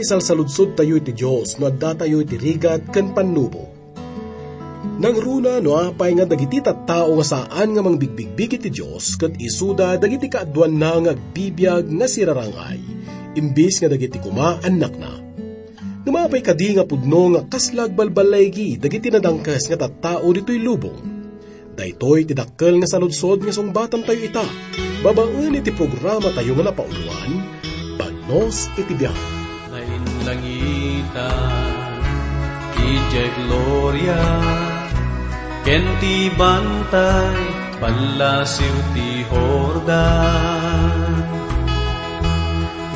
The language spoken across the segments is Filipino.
iti salsaludsod tayo iti Diyos no adda tayo iti rigat ken pannubo. Nang runa no apay nga dagiti tattao nga saan nga mangbigbigbig iti Diyos ket isuda dagiti kaadwan na nga agbibiyag nga sirarangay imbis nga dagiti kuma anak na. Numapay kadi nga pudno nga kaslag balbalaygi dagiti nadangkes nga tattao dito'y lubong. Daytoy tidakkel nga saludsod nga sungbatan tayo ita. Babaen iti programa tayo nga napauluan, Banos iti biyahe. Nainlangita, ije gloria, kenti bantay, palasiw ti Hordan.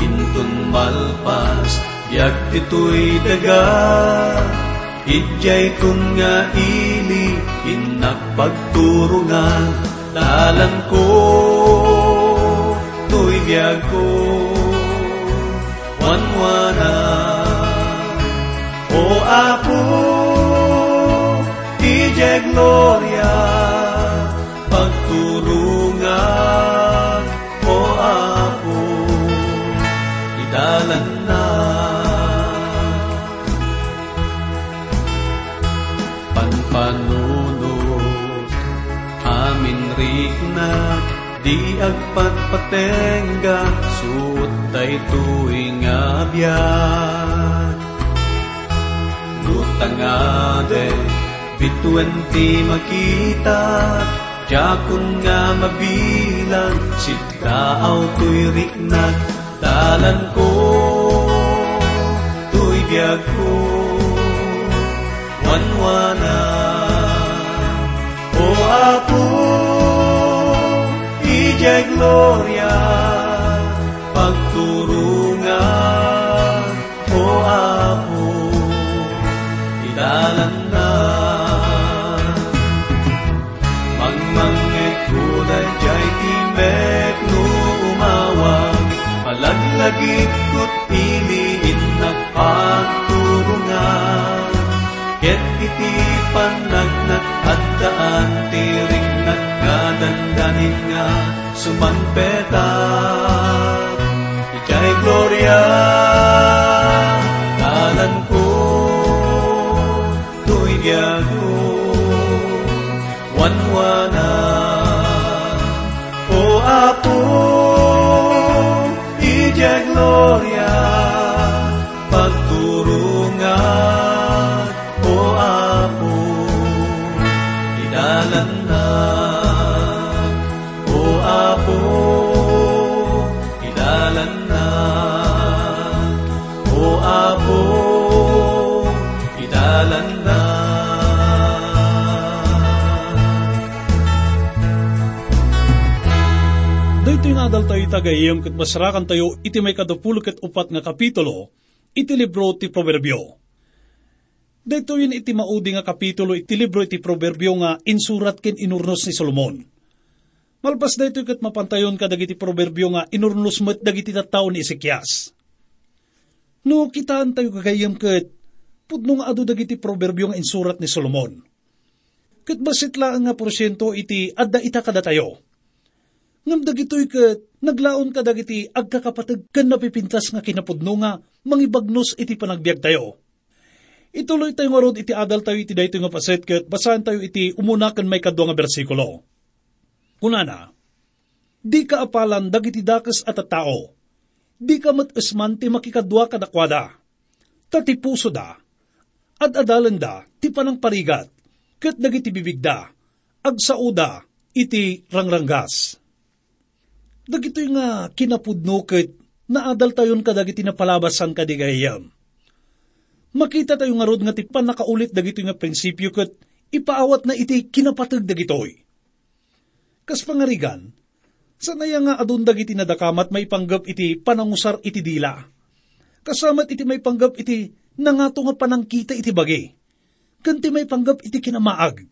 Intun malpas, biag tito'y daga, Ijay kun nga ili, inakpagturungan, dalan ko, tuy biag ko, O Apo, ijay gloria, pagturungan, O Apo, idalan na. Panpanunod, amin riknag, di agpatpatengga, suot day tuwing abiyag. Lutangade, bituan ti makita, Jakun nga mabilang, sidaaw tuy riknag, dalan ko, tuy biyag ko, wanwana. O Apo, ijay gloria, pagturungan, malaglagit ko't iliin nagpagturungan. Ket iti panagnak at daan tirik nagkadandanin nga sumangpetak. Ijay gloria, dalan ko, tuy biyago, wanwana. Gloria, tagayam kat masarakan tayo iti may kadapulo kat upat nga kapitulo, iti libro ti Proverbio. Dito yun iti maudi nga kapitulo iti libro iti Proverbio nga insurat ken inurnos ni Solomon. Malpas dito kat mapantayon ka dagiti Proverbio nga inurnos met dagiti tattao ni Ezekias. No kitaan tayo kagayam kat pudno nga adu dagiti Proverbio nga insurat ni Solomon. Kat basit lang nga porsyento iti adda ita kada tayo ngam dagitoy ket naglaon ka dagiti agkakapatag ken napipintas nga kinapudno nga mangibagnos iti panagbiag tayo. Ituloy tayo nga iti adal tayo iti dayto nga paset ket basahan tayo iti umuna ken may kadwa nga bersikulo. Kunana, di ka apalan dagiti dakes at tao, di ka matusman ti makikadwa kadakwada, tati puso da, at adalan da ti panang parigat, ket dagiti bibigda, agsauda iti rangranggas dagitoy nga kinapudno ket naadal tayon kadagiti napalabasan kadigayam. Makita tayo nga rod nga ti nakaulit dagitoy nga prinsipyo ket ipaawat na iti kinapateg dagitoy. Kas pangarigan, sanaya nga adun dagiti nadakamat may panggap iti panangusar iti dila. Kasamat iti may panggap iti nangato nga panangkita iti bagi. Kanti may panggap iti kinamaag.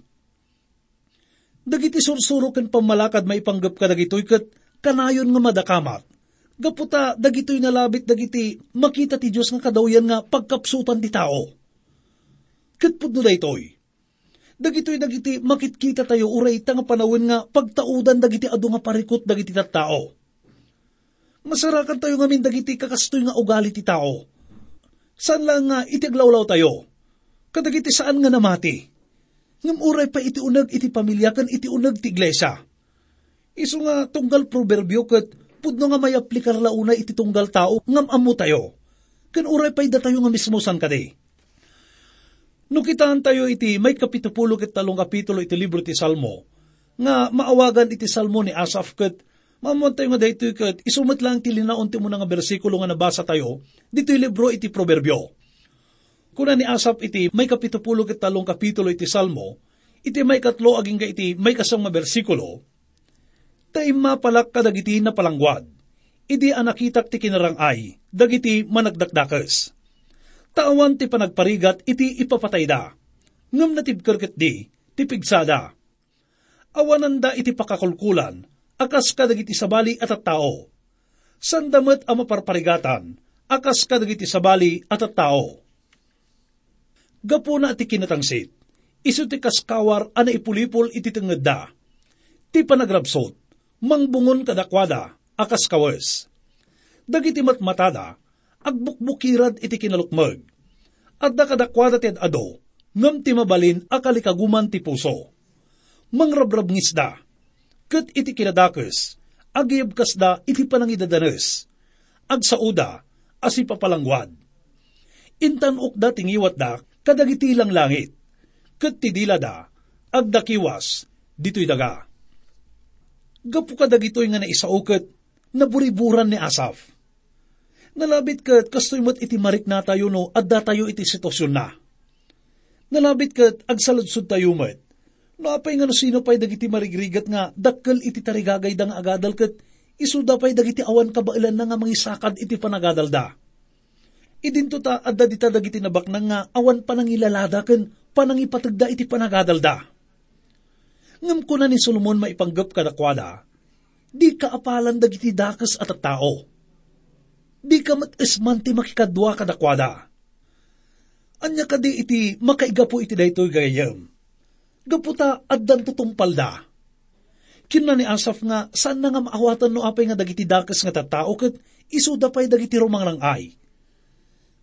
Dagiti sursuro ken pamalakad may panggap ka dagitoy ket kanayon nga madakamat. Gaputa, dagitoy nalabit dagiti, makita ti Diyos nga kadawyan nga pagkapsutan ti tao. Katpud no daytoy. Dagitoy dagiti makitkita tayo uray ta nga panawin nga pagtaudan dagiti adu nga parikot dagiti tao. Masarakan tayo ngamin dagiti kakastoy nga ugali ti tao. Saan lang nga itiaglawlaw tayo? Kadagiti saan nga namati? Ngam uray pa iti unag iti pamilya kan iti unag ti iglesia. Iso nga tunggal proverbio kat pudno nga may aplikar launa iti tunggal tao ngam amo tayo. Kan uray pa ida tayo nga mismo san kade. No tayo iti may kapitupulo ket talong kapitulo iti libro ti Salmo, nga maawagan iti Salmo ni Asaf ket Mamon tayo nga dito kat isumat lang ti linaon ti mo nga bersikulo nga nabasa tayo, dito libro iti proverbio. Kuna ni Asap iti may kapitupulo ket talong kapitulo iti Salmo, iti may katlo aging iti may kasang nga bersikulo, tay mapalak kadagiti na palangwad, idi anakitak ti kinarangay, dagiti managdakdakas. Taawan ti panagparigat iti ipapatay da, ngam natibker di, ti pigsada. Awanan da iti pakakulkulan, akas kadagiti sabali at at tao. Sandamet ang maparparigatan, akas kadagiti sabali at at tao. Gapo na ti kinatangsit, iso ti kaskawar ana ipulipol iti tenged da. Ti panagrabsot, mangbungon kadakwada, akas kawes. Dagiti matmatada, agbukbukirad iti kinalukmag. At da kadakwada ti ado, ngam ti mabalin akalikaguman ti puso. Mangrabrab ngisda, ket iti kinadakes, agiyab kasda iti panangidadanes, ag sauda, asi papalangwad. Intan ukda tingiwat da, kadagiti lang langit, ket ti dila da, agdakiwas, dito'y daga. Gapu kadagito'y nga naisauket, naburiburan ni Asaf. Nalabit ket kastoy mat iti marik na tayo no, adda tayo iti sitwasyon na. Nalabit ket agsaludsud tayo met, Napay nga no sino pa'y dagiti marigrigat nga, dakkel iti tarigagay da nga agadal kat, isuda pa'y dagiti awan kabailan na nga mangisakad iti panagadal da. Idinto ta, adda dita dagiti nabak na nga, awan panangilalada ken panangipatagda iti panagadal da. Ngam ko na ni Solomon maipanggap kadakwada, di ka apalan dagiti dakas at tao. Di ka matisman ti makikadwa kadakwada. Anya ka di iti makaigapo iti daytoy gayam gaputa addan tutumpal da. Kinna ni Asaf nga, saan na nga maawatan no apay nga dagiti dakas nga tattao kat isuda pa'y dagiti rumang lang ay.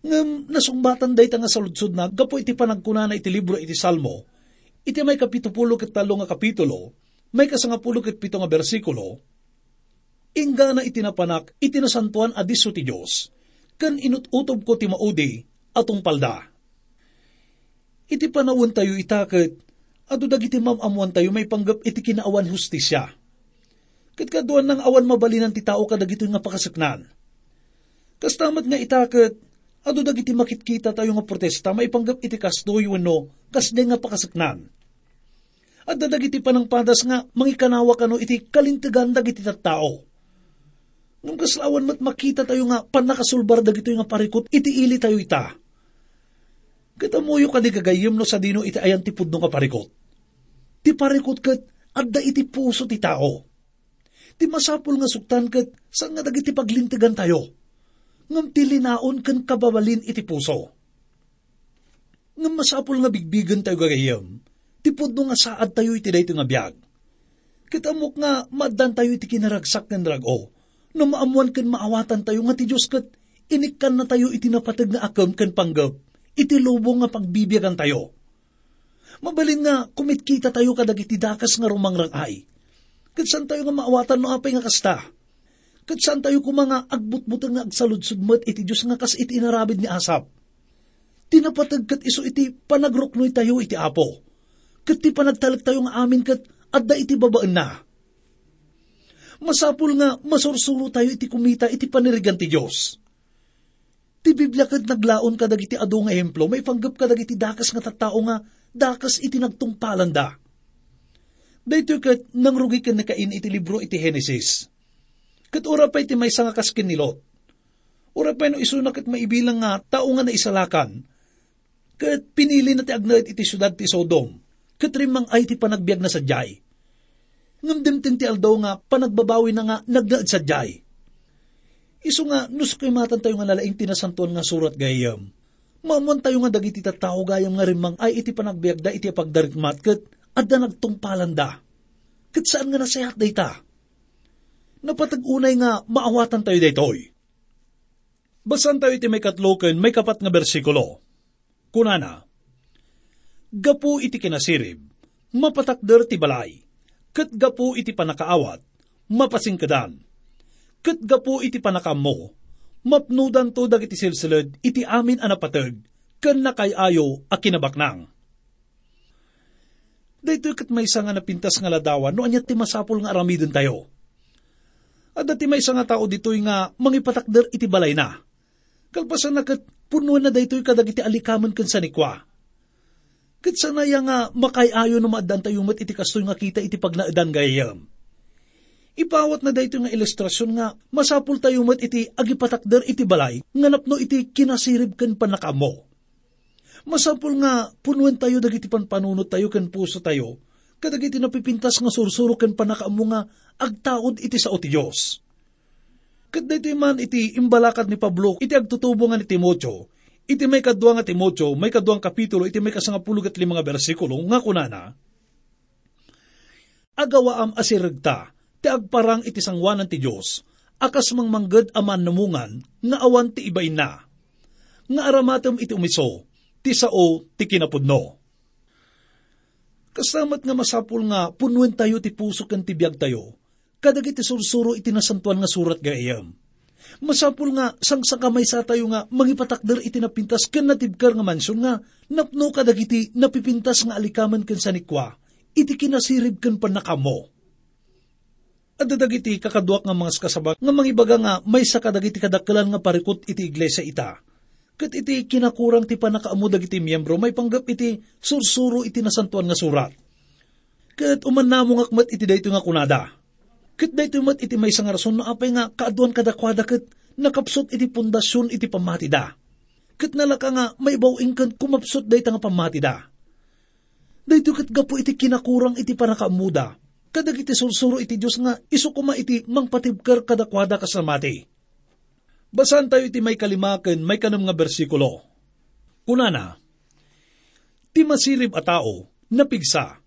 Ngam nasumbatan day nga saludsud na, gapo iti panagkunana iti libro iti Salmo, iti may kapitupulo ket talo nga kapitulo, may kasangapulo ket pito nga bersikulo, ingga na itinapanak itinasantuan adiso ti Diyos, kan inututob ko ti maudi atong palda. Iti panawon tayo itaket, Ado dagiti mamamuan tayo may panggap iti kinaawan hustisya. Kat kaduan ng awan mabalinan ti tao kadagito nga pakasaknan. Kastamat nga itaket, ado dagiti makitkita tayo nga protesta may panggap iti kastoy wano kasde nga pakasaknan. At dadagiti panang padas nga mangikanawa kano iti kalintigan dagiti tao. Nung kaslawan mat makita tayo nga panakasulbar dagito nga parikot iti ili tayo ita. Katamuyo ka di kagayim no sa dino iti ayan ti pudno nga parikot Ti parikot kat, adda iti puso ti tao. Ti masapul nga suktan kat, saan nga dagiti paglintigan tayo? Ngam ti linaon kan kababalin iti puso. Ngam masapul nga bigbigan tayo gagayam, ti pudno nga saad tayo iti dayto nga biyag. Kitamok nga madan tayo iti kinaragsak ng drago, no maamuan kan maawatan tayo nga ti Diyos kat, inikan na tayo iti napatag nga akam kan panggap, iti lubong nga pagbibiyagan tayo Mabalin nga, kumitkita tayo kadagiti dakas nga rumang rangay. Katsan tayo nga maawatan no apay nga kasta. Katsan tayo kumanga agbutbutan nga agsaludsudmat iti Diyos nga kas iti inarabid ni Asap. Tinapatag kat iso iti panagruknoy tayo iti apo. Kat ti panagtalag tayo nga amin kat adda iti babaan na. Masapul nga masursuro tayo iti kumita iti panirigan ti Diyos. Ti Biblia kat naglaon kadag iti ado nga ehemplo, may panggap kadag iti dakas nga tattao nga dakas iti nagtungpalan da. Dahito kat nang rugi ka nakain iti libro iti Genesis. Kat ura pa iti may nga kaskin ni Lot. Ura pa no isunak at maibilang nga tao nga na isalakan. Kat pinili na ti agnaid iti syudad ti Sodom. Kat rimang ay ti panagbiag na sa jay. Ngamdem ti aldaw nga panagbabawi na nga nagdaad sa jay. Iso nga, nus ko'y matan tayo nga nalaing tinasantuan nga surat gayam Mamuan tayo nga dagiti tao gayam nga rimang ay iti panagbiagda iti pagdarikmat ket adda nagtungpalan da. Ket saan nga nasayat dayta? Napatag-unay nga maawatan tayo daytoy. Basan tayo iti may katloken, may kapat nga bersikulo. Kunana, Gapu iti kinasirib, mapatakder ti balay, kat gapu iti panakaawat, mapasingkadan. Kat gapu iti panakamo, mapnudan to dagiti silsilad iti amin anapatag, kan nakayayo a kinabaknang. Dahito kat may nga napintas nga ladawan, no anyat ti masapol nga aramidin tayo. At dati may nga tao dito'y nga mangipatakder iti balay na. Kalpasan na kat punuan na daytoy kadag iti alikaman kan sanikwa. Kat sanaya nga makayayo na maadan tayo mat iti kastoy nga kita iti pagnaadan gayam. Ipawat na dayto nga ilustrasyon nga masapul tayo mat iti agipatakder iti balay nga napno iti kinasirib kan panakamo. Masapul nga punuan tayo dagiti panpanunot tayo kan puso tayo kadagiti napipintas nga sursuro kan panakamo nga agtaod iti sa o ti Diyos. Kat dito man iti imbalakad ni Pablo, iti agtutubo nga ni Timotyo, iti may kadwa nga Timotyo, may kadwang kapitulo, iti may kasangapulog at limang bersikulo, nga kunana, Agawaam asiragta, ti agparang iti sangwanan ti Diyos, akas mang manggad aman namungan, nga awan ti ibay na, nga aramatem iti umiso, ti sao ti kinapudno. Kasamat nga masapul nga punwen tayo ti puso kan ti biyag tayo, kadag iti sursuro iti nasantuan nga surat gayam. Masapul nga sang sa sa tayo nga mangipatakder iti napintas ken natibkar nga mansyon nga napno kadag iti napipintas nga alikaman ken sanikwa iti kinasirib ken panakamo. At iti kakaduak nga mga kasabak nga mangibaga nga may sa kadag iti kadakalan nga parikot iti iglesia ita Kat iti kinakurang ti panakaamudag iti miyembro, may panggap iti sursuro iti nasantuan nga surat. Kat uman namo ngakmat iti dayto nga kunada. Kat dayto mat iti may nga rason no apay nga kaaduan kadakwada kat nakapsot iti pundasyon iti pamatida. Kat nalaka nga may bawing kan kumapsot dayta nga pamatida. Dayto kat gapo iti kinakurang iti panakaamuda. Kadag iti sursuro iti Diyos nga isukuma iti mangpatibkar kadakwada kasamati Basan tayo iti may kalimaken, may kanam nga bersikulo. Kunana, ti masirib a tao, napigsa,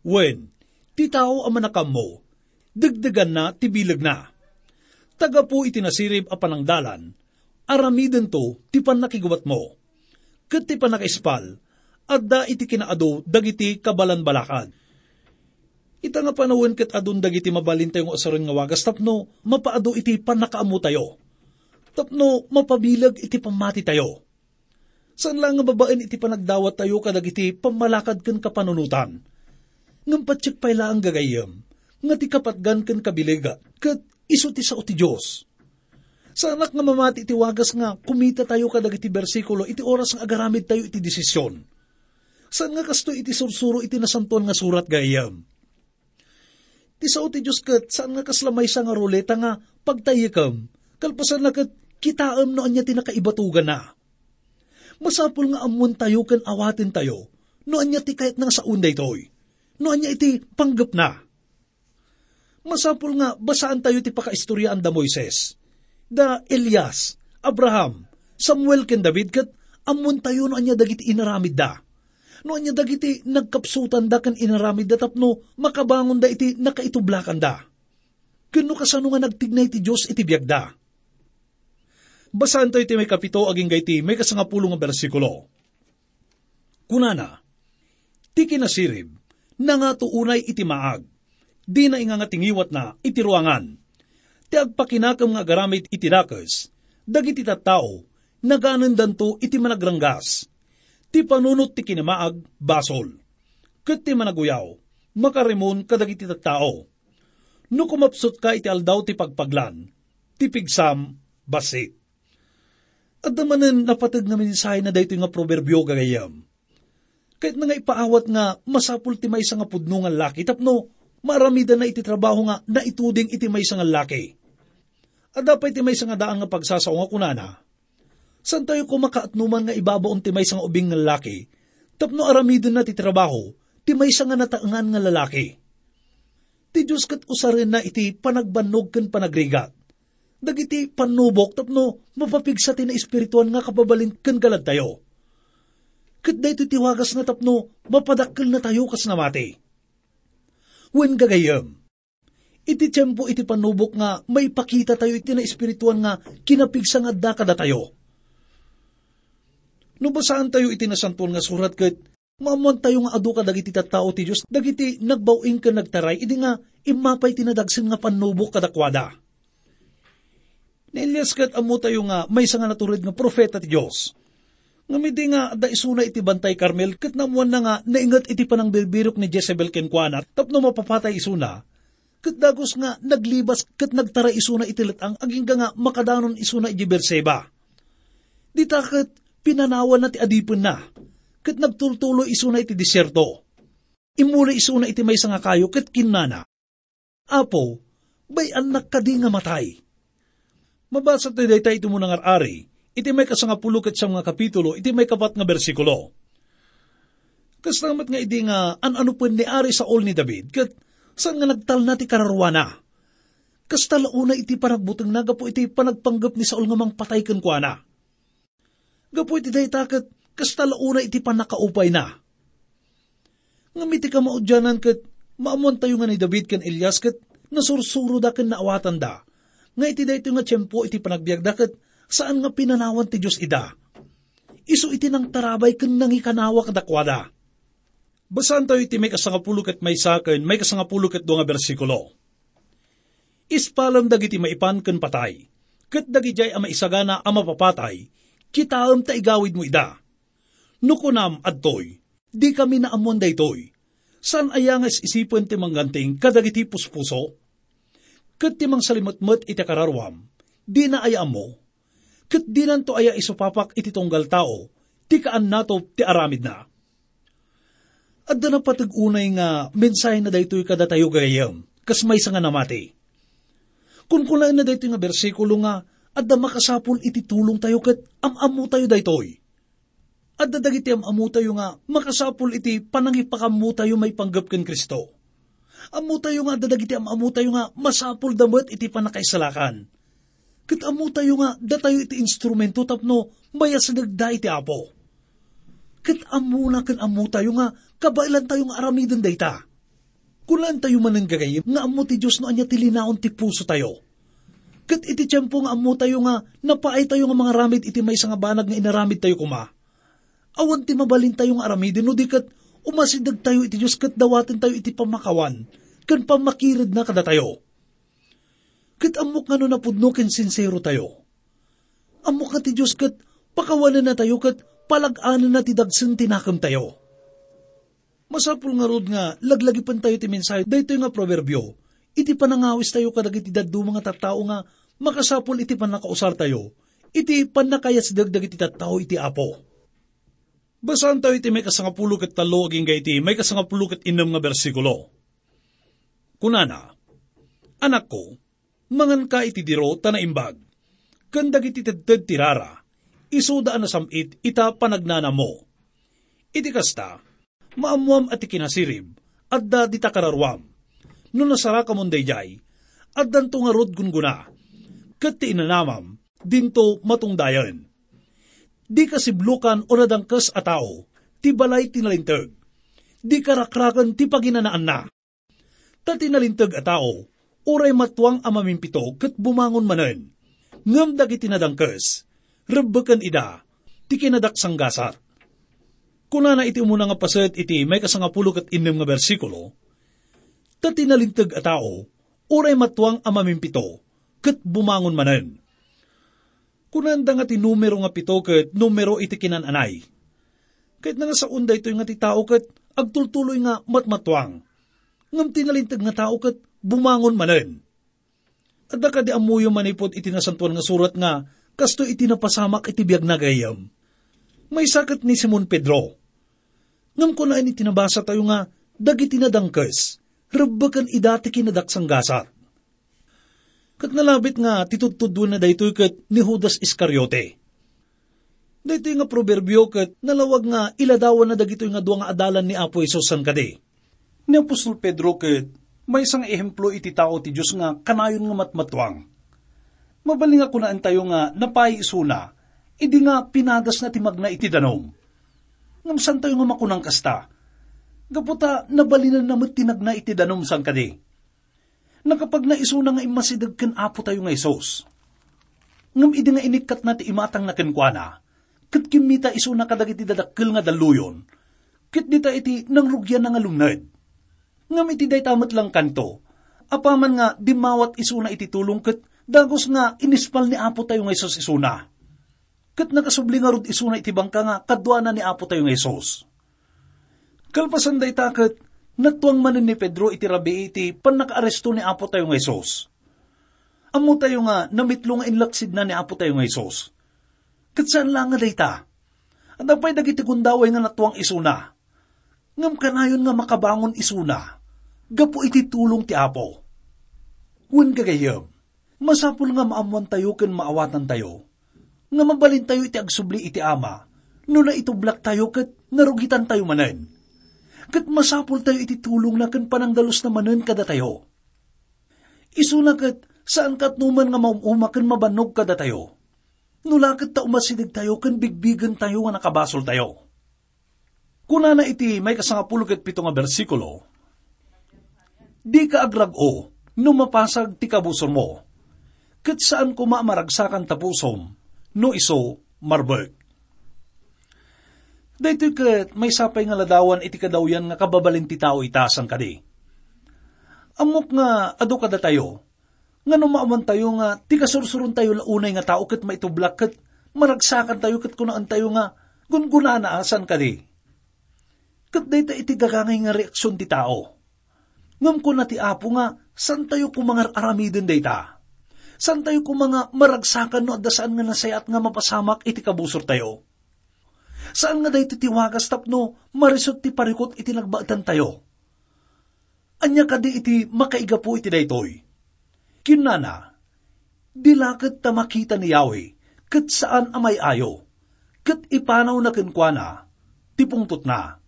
when, ti tao a manakam mo, dagdagan na, ti bilag na. Taga po iti nasirib a panangdalan, aramiden to, ti panakiguwat mo. Kat ti panakaispal, adda iti kinaado, dagiti kabalan balakad. Ita nga panawin kat adun dagiti mabalin tayong asaron nga wagas tapno, mapaado iti panakaamu tayo tapno mapabilag iti pamati tayo. Saan lang nga babaen iti panagdawat tayo kadag iti pamalakad ken kapanunutan. Ngam patsik payla ang gagayam, nga ti kapatgan ken kabiliga, kat iso ti sao ti Diyos. Sa anak nga mamati iti wagas nga kumita tayo kadag iti bersikulo, iti oras nga agaramid tayo iti desisyon. Saan nga kasto iti sursuro iti nasantuan nga surat gayam. Ti sao ti Diyos kat saan nga kaslamay sa nga ruleta nga pagtayikam, kalpasan na kat kitaam no anya tinakaibatugan na. Masapul nga amun tayo kan awatin tayo, no anya ti kahit nang sa unday toy, no anya iti panggap na. Masapul nga basaan tayo ti pakaistoryaan da Moises, da Elias, Abraham, Samuel ken David kat amun tayo no anya dagiti inaramid da. No anya dagiti nagkapsutan da kan inaramid da tapno makabangon da iti nakaitublakan da. Kano kasano nga nagtignay ti Diyos iti biyag da Basahan tayo ti may kapito aging gayti may kasangapulo nga bersikulo. Kunana, ti kinasirib, na nga tuunay iti maag, di na nga tingiwat na iti ruangan. Ti agpakinakam nga garamit iti dakes, dagiti tattao, naganan danto iti managranggas. Ti panunot ti kinamaag, basol. Kat ti managuyaw, makarimon kadagiti tattao. No kumapsot ka iti aldaw ti pagpaglan, ti pigsam, basit at namanan napatag nga mensahe na dayto nga proverbio gagayam. Kahit na nga ipaawat nga masapul ti may nga pudno nga laki, tapno maramida na iti trabaho nga na ituding iti may nga laki. At dapat iti may nga daan nga pagsasaw nga kunana. San tayo kumakaatnuman nga ibabaon ti may nga ubing nga laki, tapno aramidon na ti trabaho, ti may nga nataangan nga lalaki. Ti Diyos kat usarin na iti panagbanog kan panagrigat dagiti panubok tapno mapapigsa ti na espirituan nga kababalin ken galad tayo. Kat dayto tiwagas nga tapno mapadakkel na tayo kas namati. Wen gagayam, iti tiyempo iti panubok nga may pakita tayo iti na espirituan nga kinapigsa nga da kada tayo. No basaan tayo iti nasantuan nga surat ket Maamuan tayo nga adu ka dagiti tattao ti Diyos, dagiti nagbawing ka nagtaray, idi nga imapay tinadagsin nga panubok kadakwada. Ni Elias kat amo tayo nga may nga naturid nga profeta ti Diyos. Nga midi nga da isuna iti bantay Carmel, kat namuan na nga naingat iti panang bilbirok ni Jezebel kenkwana, tapno mapapatay isuna, kat dagos nga naglibas kat nagtara isuna iti letang, aging nga makadanon isuna iti Berseba. Dita kat pinanawan na ti adipon na, kat nagtultulo isuna iti disyerto. Imula isuna iti may nga kayo kat kinana. Apo, bay anak ka di nga matay. Mabasa tayo tayo ito muna nga ari, iti may kasangapulo kat sa mga kapitulo, iti may kapat nga bersikulo. Kastamat nga iti nga an-ano po ni ari sa ol ni David, kat saan nga nagtal na ti kararwana. Kastalauna iti panagbutang naga po iti panagpanggap ni Saul nga mang patay kan kuana. Gapo iti daytakat, kasta launa iti panakaupay na. Ngamiti ka maudyanan kat maamon tayo nga ni David kan Elias kat nasursuro da kan naawatan da. Nga iti da ito nga tiyempo iti panagbiag da kat saan nga pinanawan ti Diyos ida. Iso iti nang tarabay kan nangikanawa kadakwada. Basan tayo iti may kasangapulo kat may sakin, may kasangapulo kat nga bersikulo. Ispalam dagiti maipan kan patay, kat dagijay ama isagana ama papatay, kitaam ta igawid mo ida Nukunam adtoy, di kami naamon daytoy. San ayangas isipan ti mangganting kadagiti puspuso? Kat ti mang salimotmot iti kararwam, di na aya mo. Kat di nanto aya isupapak iti tunggal tao, ti kaan nato ti aramid na. Adda na patag-unay nga mensahe na daytoy kada tayo gayam, kas may nga namati. Kung kulaan na daytoy nga bersikulo nga, adda makasapul iti tulong tayo kat amamu tayo daytoy at dadagiti am amu tayo nga, makasapul iti panangipakamu tayo may panggap ken Kristo. Amu tayo nga, dadagiti am amu tayo nga, masapul damot iti panakaisalakan. Kat amu tayo nga, datayo iti instrumento tapno, mayas nagda iti apo. Kat amu na kan amu tayo nga, kabailan tayo nga aramidin dayta. Kulan tayo man gagayim, nga amu ti Diyos no anya tilinaon ti puso tayo. Kat iti tiyempo nga amu tayo nga, napaay tayo nga mga ramid iti may nga banag nga inaramid tayo kuma Awan ti mabalin tayong aramidin, no di kat umasidag tayo iti Diyos kat dawatin tayo iti pamakawan, kan pamakirid na kada tayo. Kat amok nga no napudno ken sincero tayo. Amok ka ti Diyos kat pakawanan na tayo kat palaganan na ti dagsen tinakam tayo. Masapul nga rod nga, laglagipan tayo ti mensahe, dahito nga proverbio, iti panangawis tayo kadag iti daddo mga tattao nga, makasapul iti panakausar tayo, iti panakayat si dagdag iti tattao iti apo Basan tayo iti may kasangapulo kat talo aging gaiti, may kasangapulo kat inam nga bersikulo. Kunana, anak ko, mangan ka iti diro tanaimbag, kandag iti tedted tirara, isudaan na samit ita panagnana mo. Iti kasta, maamuam at ikinasirib, at da di takararwam, no nasara ka monday jay, at danto nga rod gunguna, kat ti inanamam, dinto matungdayan Di kasiblukan o nadangkas a tao, ti balay tinalintag. Di karakrakan ti paginanaan na. Ta tinalintag a uray matwang amamimpito kat bumangon manen. Ngam dagiti nadangkas, rebekan ida, ti kinadaksang gasat. Kuna na iti umuna nga paset iti may kasangapulo kat inem nga bersikulo, ta tinalintag a uray matwang amamimpito, kat bumangon manen kunanda nga ti numero nga pito ket numero iti kinananay. Kahit na nga sa unday ito nga ti tao ket agtultuloy nga matmatwang. Ngam tinalintag nga tao ket bumangon manen. Adda ka di amuyo manipod iti nasantuan nga surat nga kasto iti napasamak iti biyag na gayam. May sakit ni Simon Pedro. Ngam ko na ini tinabasa tayo nga dagiti nadangkes, rebakan idati kinadaksang gasat Kat nalabit nga, titudtudun na daytoy kat ni Judas Iscariote. Daytoy nga proverbio kat nalawag nga iladawan na dagitoy nga duwa nga adalan ni Apo Isos san kadi. Ni Apostol Pedro kat may isang ehemplo iti tao ti Diyos nga kanayon nga matmatwang. Mabaling nga kunaan tayo nga napay isuna, idi nga pinadas na timagna iti danom. Ngam san tayo nga makunang kasta. Gaputa nabalinan na tinagna iti danom san kadi na kapag naisuna nga imasidag kan apo tayo nga Isos. Ngam idi nga inikat na ti imatang na kenkwana, kat kimita isuna kadag iti dadakkel nga daluyon, kit dita iti nang rugyan nga lumned. Ngam iti day tamat lang kanto, apaman nga dimawat isuna iti kat dagos nga inispal ni apo tayo nga Isos isuna. Kat nakasubli nga rod isuna iti bangka nga kadwa na ni apo tayo nga Isos. Kalpasan day takat, natuang manin ni Pedro iti rabi iti pan nakaaresto ni apo tayo nga Isos. Amo tayo nga namitlo nga inlaksid na ni apo tayo nga Isos. Kat saan lang nga dayta? At apay dagiti kundaway nga natuang isuna. Ngam kanayon nga makabangon isuna. Gapo iti tulong ti apo. Wen kagayam, masapul nga maamuan tayo ken maawatan tayo. Nga mabalin tayo iti agsubli iti ama, no na itublak tayo kat narugitan tayo manen. Kat masapul tayo iti tulong na ken panangdalos na manen kada tayo. Isuna kat saan kat numan nga maumuma ken mabanog kada tayo. Nulakit ta umasidig tayo ken bigbigan tayo nga nakabasol tayo. Kuna na iti may kasangapulo ket pito nga bersikulo, Di ka agrag-o, no mapasag ti kabusor mo. Kat saan ko maamaragsakan tapusom, no iso marbek. Dito kat may sapay nga ladawan iti kadawyan nga kababalin ti tao itasan kadi. Amok nga ado kada tayo, nga numaaman tayo nga ti kasursurun tayo launay nga tao kat maitublak kat maragsakan tayo kat kunaan tayo nga gunguna na asan kadi. Kat dayta iti gagangay nga reaksyon ti tao. Ngam ko na ti apo nga, san tayo kumangar aramidin dayta? San tayo kumanga maragsakan no adasaan nga nasayat nga mapasamak iti kabusor tayo? Saan nga dayto ti wagas tapno marisot ti parikot iti nagbagtan tayo? Anya kadi iti makaiga po iti daytoy. Kinana, dilakad ta makita ni Yahweh, kat saan amay ayo, kat ipanaw na kenkwana, tipungtot na.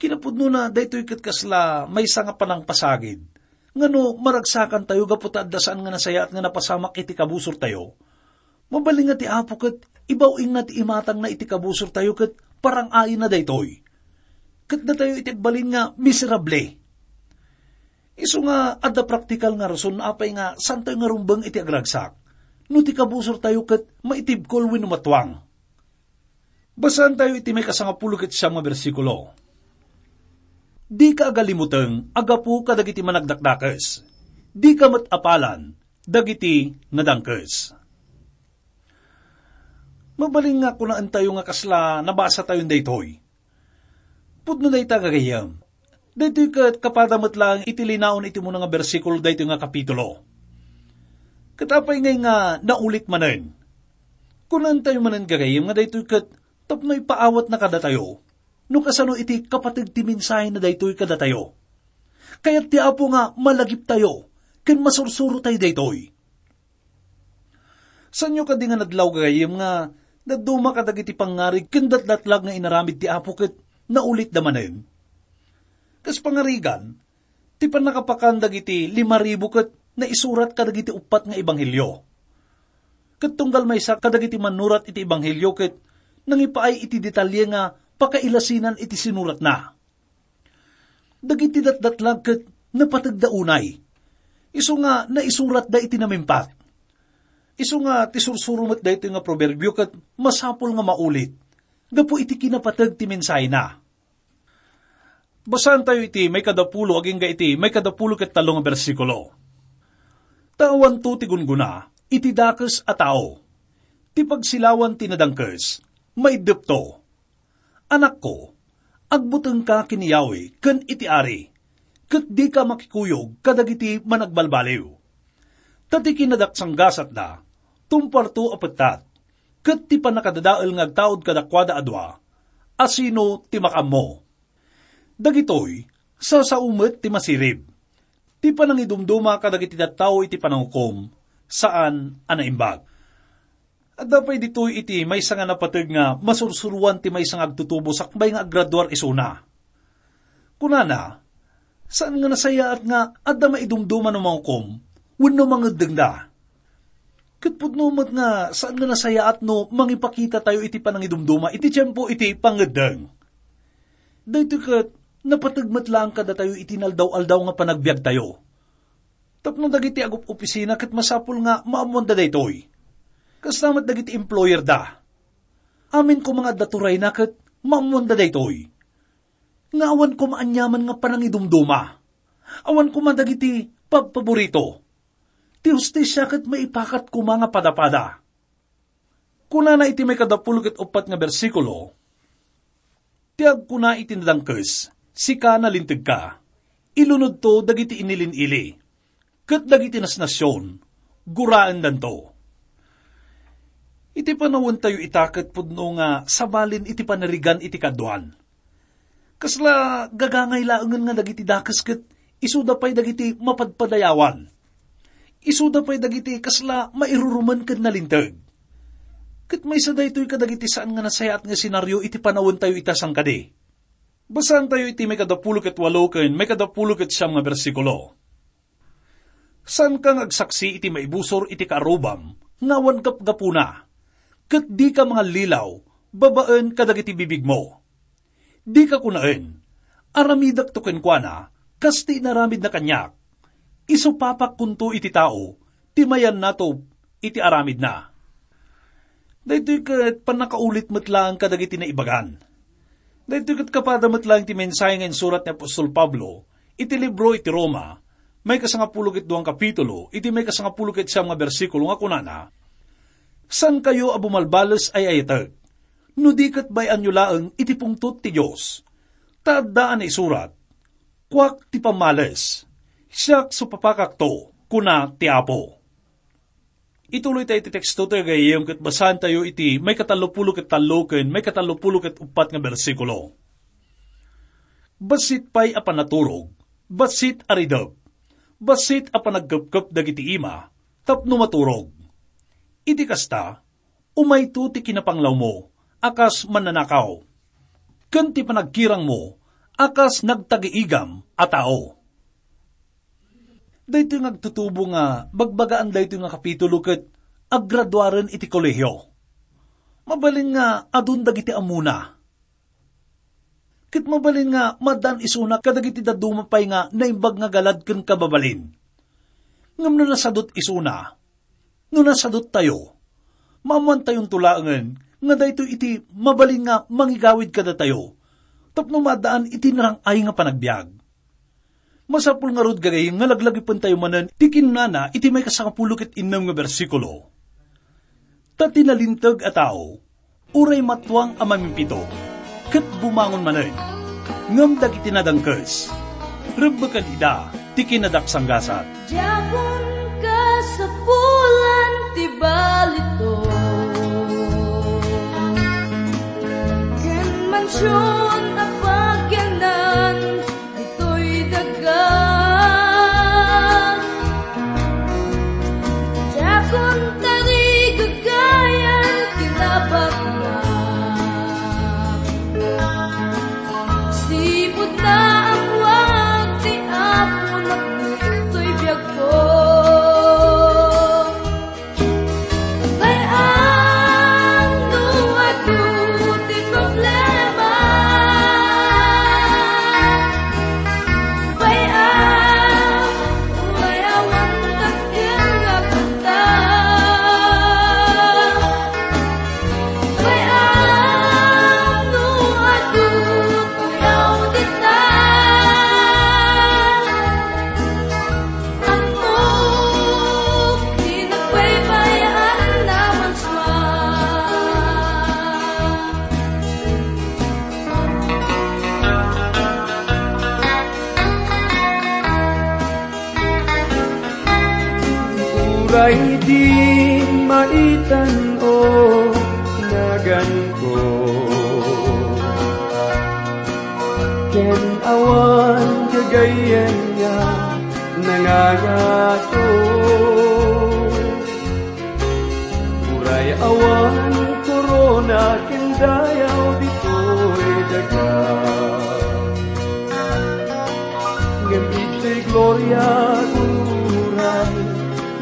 Kinapudno na daytoy kat kasla may sanga panang pasagid. Ngano maragsakan tayo gaputa dasaan nga nasaya at nga napasamak iti kabusor tayo. Mabaling nga ti apo kat ibaw ing na ti imatang na iti kabusor tayo kat parang ayin na daytoy. Kat na tayo iti balin nga miserable. Iso nga adda praktikal nga rason apay nga san tayo nga rumbang iti agragsak. No ti kabusor tayo kat maitibkol win matwang. Basan tayo iti may kasangapulo kat siya mga bersikulo. Di ka agalimuteng agapu ka dagiti managdakdakes. Di ka matapalan dagiti nadangkes. Mabaling nga kunaan tayo nga kasla nabasa tayo daytoy. Pudno na ita gagayam. Daytoy kat kapadamat lang itilinaon iti mo nga bersikulo daytoy nga kapitulo. Katapay ngay nga naulit manen. Kunan tayo manen gagayam nga daytoy kat tapnoy paawat na kada tayo no kasano iti kapatid ti minsahe na daytoy kada tayo. Kaya't ti apo nga malagip tayo, ken masursuro tayo daytoy. Sanyo ka di nga nadlaw gayem nga, naduma ka dagiti pangarig, ken datdatlag nga inaramid ti apo ket naulit damanen. Kas pangarigan, ti pan nakapakandag iti lima ribu ket na isurat kadagiti upat nga ebanghelyo. Ket tunggal may sa kadagiti manurat iti ebanghelyo ket nangipaay iti detalye nga pakailasinan iti sinurat na. Dagiti datdatlag ket napatagdaunay. Iso nga naisurat da iti namimpat. Iso nga ti sursurumat da iti nga proverbio ket masapol nga maulit. Gapo iti kinapatag ti mensahe na. Basahan tayo iti may kadapulo aging ga iti may kadapulo ket talong bersikulo. Tawan to ti gunguna, iti dakes a tao. Ti pagsilawan ti nadangkes, may depto Anak ko, agbuteng ka kiniyawi, ken iti ari, ket di ka makikuyog kadagiti managbalbaliw. Tati kinadaksang gasat da, tumparto apetat, ket ti panakadadael nga agtaod kadakwada adwa, asino ti makam mo. Dagitoy, sa saumet ti masirib, ti panangidumduma kadagiti dattaw iti pananghukom, saan anaimbag. Dapay ditoy iti may nga napatag nga masursuruan ti may sang agtutubo sakbay nga aggraduar isuna. Kunana, saan nga nasaya at nga adda maidumduman ng mga kom, wano mga dagda. Katpudnumat nga saan nga nasaya at no mangipakita tayo iti panangidumduma iti tiyempo iti pangedeng. Dito kat napatagmat lang kada tayo itinaldaw-aldaw nga panagbiag tayo. Tapno dagiti agup opisina kat masapul nga maamonda daytoy. Kaslamat dagiti employer da. Amin ko mga daturay na kat maamonda daytoy. Nga awan ko maanyaman nga panangidumduma. Awan ko man dagiti pagpaborito. Ti hustisya kat maipakat ko mga padapada. Kuna na iti may kadapulog at upat nga bersikulo, tiag kuna iti nadangkes, sika na lintig ka, ilunod to dagiti inilin-ili, kat dagiti nasnasyon, guraan danto. Iti panawon tayo itakat pudno nga sabalin iti panarigan iti kaduan. Kasla gagangay laangan nga dagiti dakas kat isuda pa'y dagiti mapadpadayawan. Isuda pa'y dagiti kasla mairuruman kad nalintag Kat may sa daytoy kadagiti saan nga nasayat nga senaryo iti panawon tayo itasang kadi. Basan tayo iti may kadapulok at walo ken may kadapulok at siyam nga bersikulo. San kang agsaksi iti maibusor iti karubam, ngawan kap gapuna. Kat di ka mga lilaw, babaan kadagiti bibig mo. Di ka kunaen, aramidak to kenkwana, kasti naramid na kanyak. Isupapak kunto iti tao, timayan nato iti aramid na Dahito kat panakaulit matlang kadagiti na ibagan. Dahito kat kapada matlang ti mensahe ng surat ni Apostol Pablo, iti libro iti Roma, may kasangapulog it duang kapitulo, iti may kasangapulog it siyang bersikulo nga kunana, San kayo abumalbalas ay ayatag? No di kat bayan nyo laang iti pungtot ti Diyos. Taadaan na isurat, Kwak ti pamales, siyak supapakak to, kuna ti Apo. Ituloy tayo iti teksto tayo gayem kat basahan tayo iti may katalupulo kat taloken, may katalupulo kat upat nga bersikulo. Basit pa'y apanaturog, basit aridab, basit apanagkapkap dagiti ima, tapno maturog. Iti kasta, umay ti kinapanglaw mo, akas mananakaw. Kanti panagkirang mo, akas nagtagiigam a tao dayto nga agtutubo nga, bagbagaan dayto nga kapitulo ket aggraduaren iti kolehyo. Mabalin nga adun dagiti amuna. Kit mabalin nga madan isuna kadagiti dadumapay nga naimbag nga galad ken kababalin. Ngam no nasadot isuna, no nasadot tayo, mamuan tayong tulaangan nga dayto iti mabalin nga mangigawid kada tayo, tapno madaan iti narang ay nga panagbiag. Masapul nga rod gagay, nga laglagipon tayo manan, tikin nana, iti may kasakapulok at inam nga bersikulo. Ta tinalintag a tao, uray matwang amamipito, kat bumangon manan, ngam dag itinadangkes, rebekan ida, tikin na daksanggasat. Japon pulan, ti balito, ken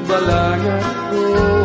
Kay ang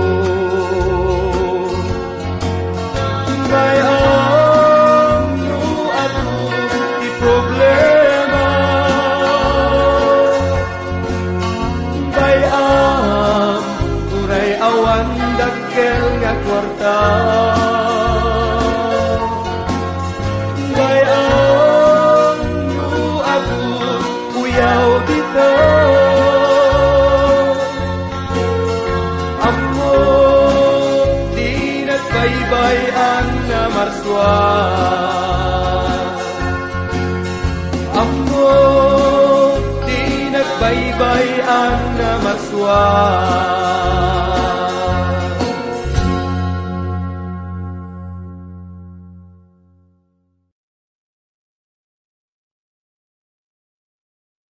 di nagbaybayan na maswag.